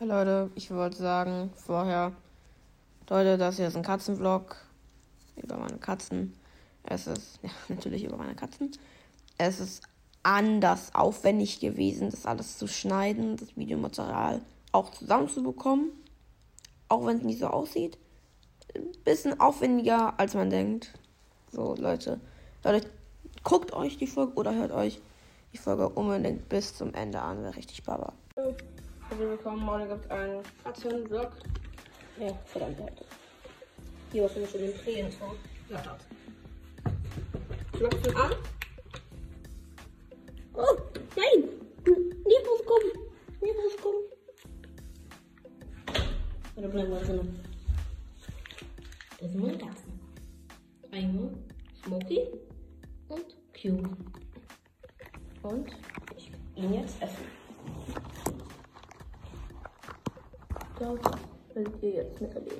Hey Leute, ich wollte sagen vorher, Leute, das hier ist ein Katzenvlog über meine Katzen. Es ist, ja, natürlich über meine Katzen. Es ist anders aufwendig gewesen, das alles zu schneiden, das Videomaterial auch zusammenzubekommen. Auch wenn es nicht so aussieht. Ein bisschen aufwendiger, als man denkt. So, Leute. Leute, guckt euch die Folge oder hört euch die Folge unbedingt bis zum Ende an. Wäre richtig Baba. Herzlich willkommen, morgen gibt es einen Katzenvlog. Ja, verdammt. Hier was wir schon den Tränen vor. Ja, dort. Klopfen an. Oh, nein! Nicht rauskommen! Nicht rauskommen! Oder bleiben wir Das werdet ihr jetzt miterleben.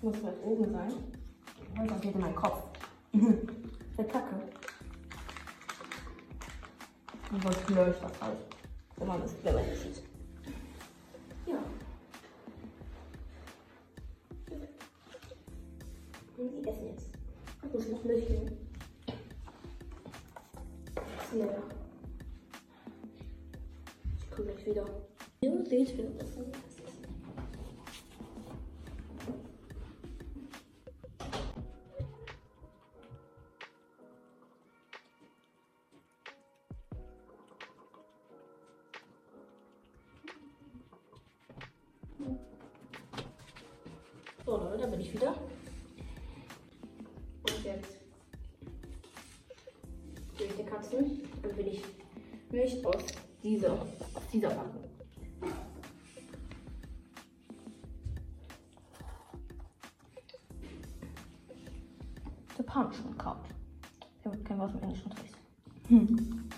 Muss weit oben sein. Sonst geht in meinen Kopf. Der Kacke. Und sonst löscht das halt. Wenn man es wenn man sieht. Ja. Und die essen jetzt. Ich muss noch Milch geben. Da bin ich wieder. Und jetzt gebe ich den Katzen und will ich Milch aus dieser, aus dieser Packung. Japanischen gekauft. Ich habe kein Wort im Englischen spricht. Hm.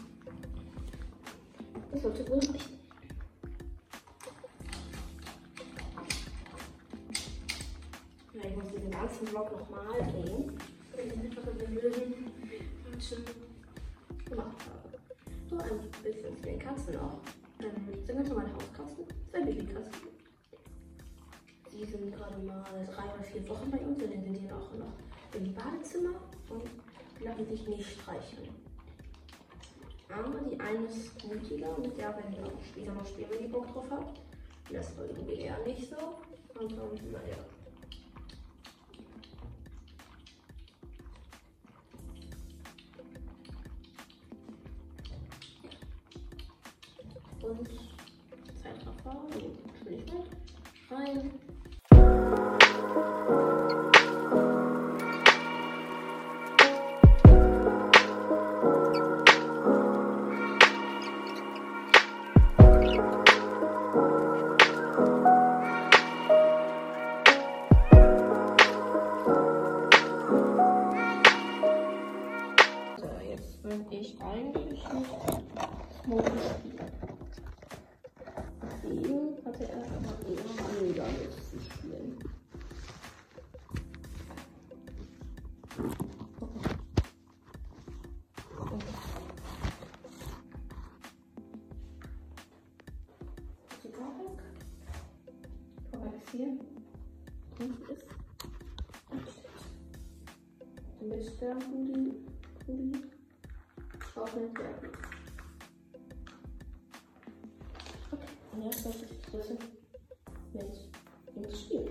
Die sind gerade mal drei oder vier Wochen bei uns und dann sind die noch, noch im Badezimmer und lassen sich nicht streicheln. Aber die eine ist mutiger und mit der werden wir auch später noch spielen, wenn die Bock drauf hat. Das war irgendwie eher nicht so. Und dann, naja. Und Zeitraffer, Geschwindigkeit, rein. Er aber eher weniger Lust zu spielen. Zucker weg. Korrektieren. Und ist ansteht. Damit der Pulli, Pulli trocknet werden. Okay, und jetzt sollte ich das mit ins Spiel.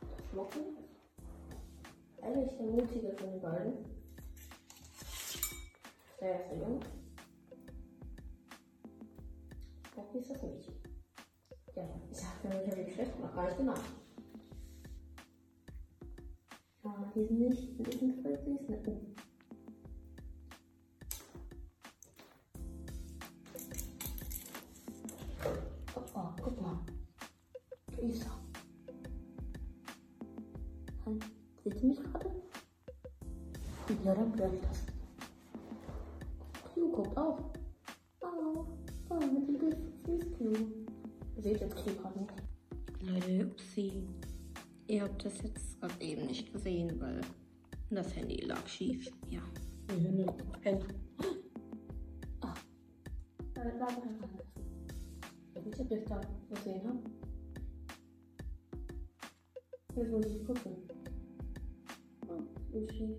Das Mocken. Eigentlich der mutige von den beiden. Der erste Junge. Mocky ist das Mädchen. Ja, ich sag mir, ich habe Geschäft noch gar nicht gemacht. Ja, die sind nicht, die sind voll süß. Ja, dann blöd ich das. Q guckt auch. Hallo. Oh, mit dem Bild süß Q. Ihr seht jetzt Q gerade nicht. Leute, upsie. Ihr habt das jetzt gerade eben nicht gesehen, weil das Handy lag schief. Ja. Nee, Handy. Ah. Da lag einfach. Ich hab jetzt da gesehen, ha? Jetzt muss ich gucken. Oh, so schief.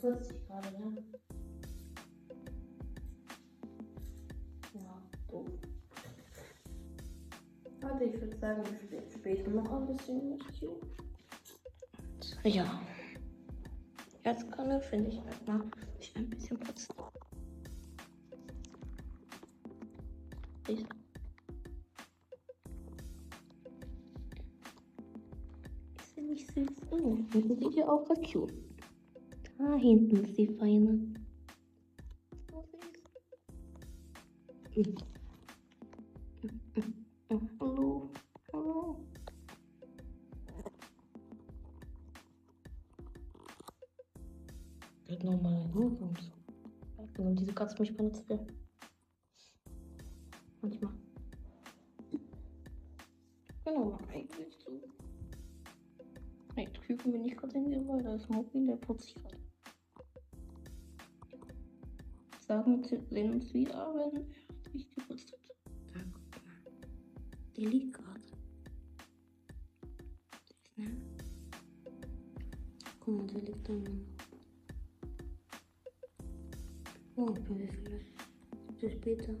Putzt sich gerade, ne? Ja, doof. Warte, ich würde sagen, wir spielen später noch ein bisschen mit Q. Ja. Jetzt kann finde ich, erstmal sich ein bisschen putzen. Ich. Ja nicht süß. Oh, sieht ja auch was cute. Da hinten ist die Feine. Hallo. Hallo. Wird nochmal ein Hund. Wenn diese Katze mich benutzt will. Manchmal. Genau, eigentlich so. Jetzt küken wir nicht gerade hingehen, weil da ist Moki, der putzt sich gerade. Sagen, wir sehen uns wieder, wenn er sich geputzt hat. Da, guck mal. Die liegt gerade. Ne? Guck mal, die liegt da. Oh, wie viel ist? Bis später.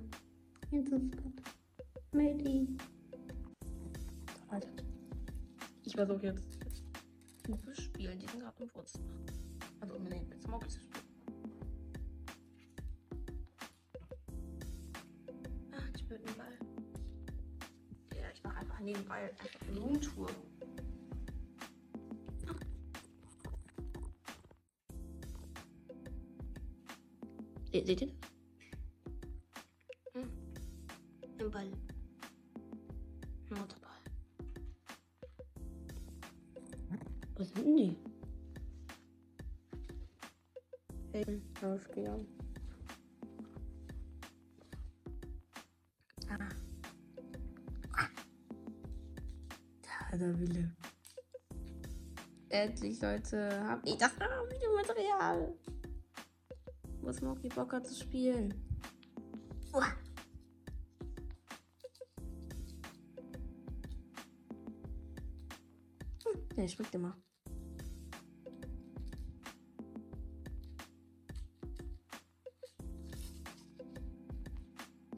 Jetzt ins Bett. Medi. Alter. Ich versuche jetzt zu spielen, diesen im Wohnzimmer. Also um den Smoky zu spielen. Mache nebenbei einfach. Se- Seht ihr das? Hm. Ein Ball. Der Wille. Endlich, Leute, hab ich das Videomaterial. Wo Smokey Bock hat zu spielen. Uah. Der schmeckt immer.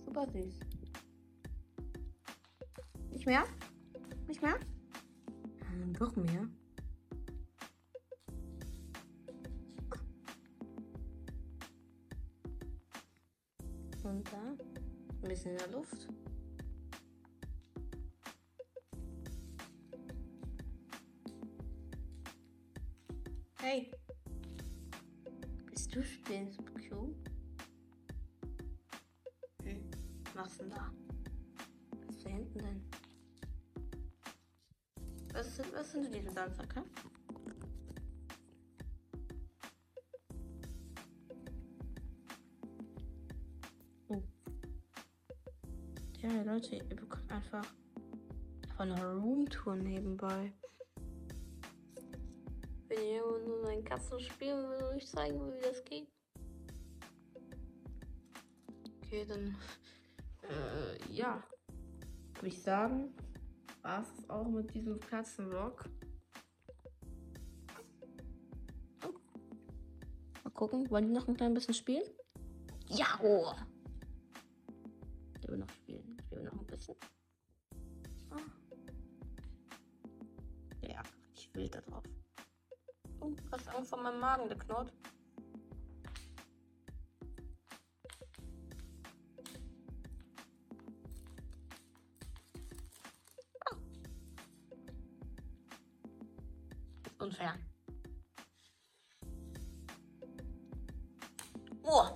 Super süß. Nicht mehr? Nicht mehr? Doch mehr. Und da ein bisschen in der Luft. Hey. Bist du Q? Hm. Was denn da? Was ist da hinten denn? Was sind, was sind diese Sandsacker? Oh. Ja, Leute, ihr bekommt einfach von einer Roomtour nebenbei. Wenn ihr nur ein Katzen spielen will und euch zeigen wie das geht. Okay, dann. Äh, ja. Würde ich sagen, war es auch mit diesem Katzenvlog. Oh. Mal gucken, wollen die noch ein klein bisschen spielen? Ja! Oh. Ich will noch spielen. Ich will noch ein bisschen. Ah. Ja, ich will da drauf. Oh, hast Angst vor meinem Magen, der unfair. Oh.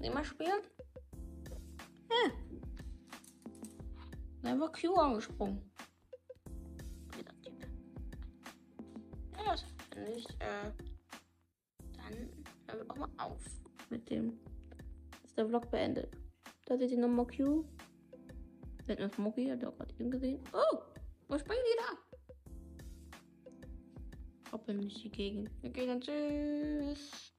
Immer spielen? Hm. Dann war Q angesprungen. Ja, das finde ich, äh, dann hören wir auch mal auf mit dem. Ist der Vlog beendet. Da seht ihr nochmal Q. Mit einem Smoky hat er gerade ihn gesehen. Oh, was springen die da? Hoppeln nicht die Gegend. Okay, dann tschüss.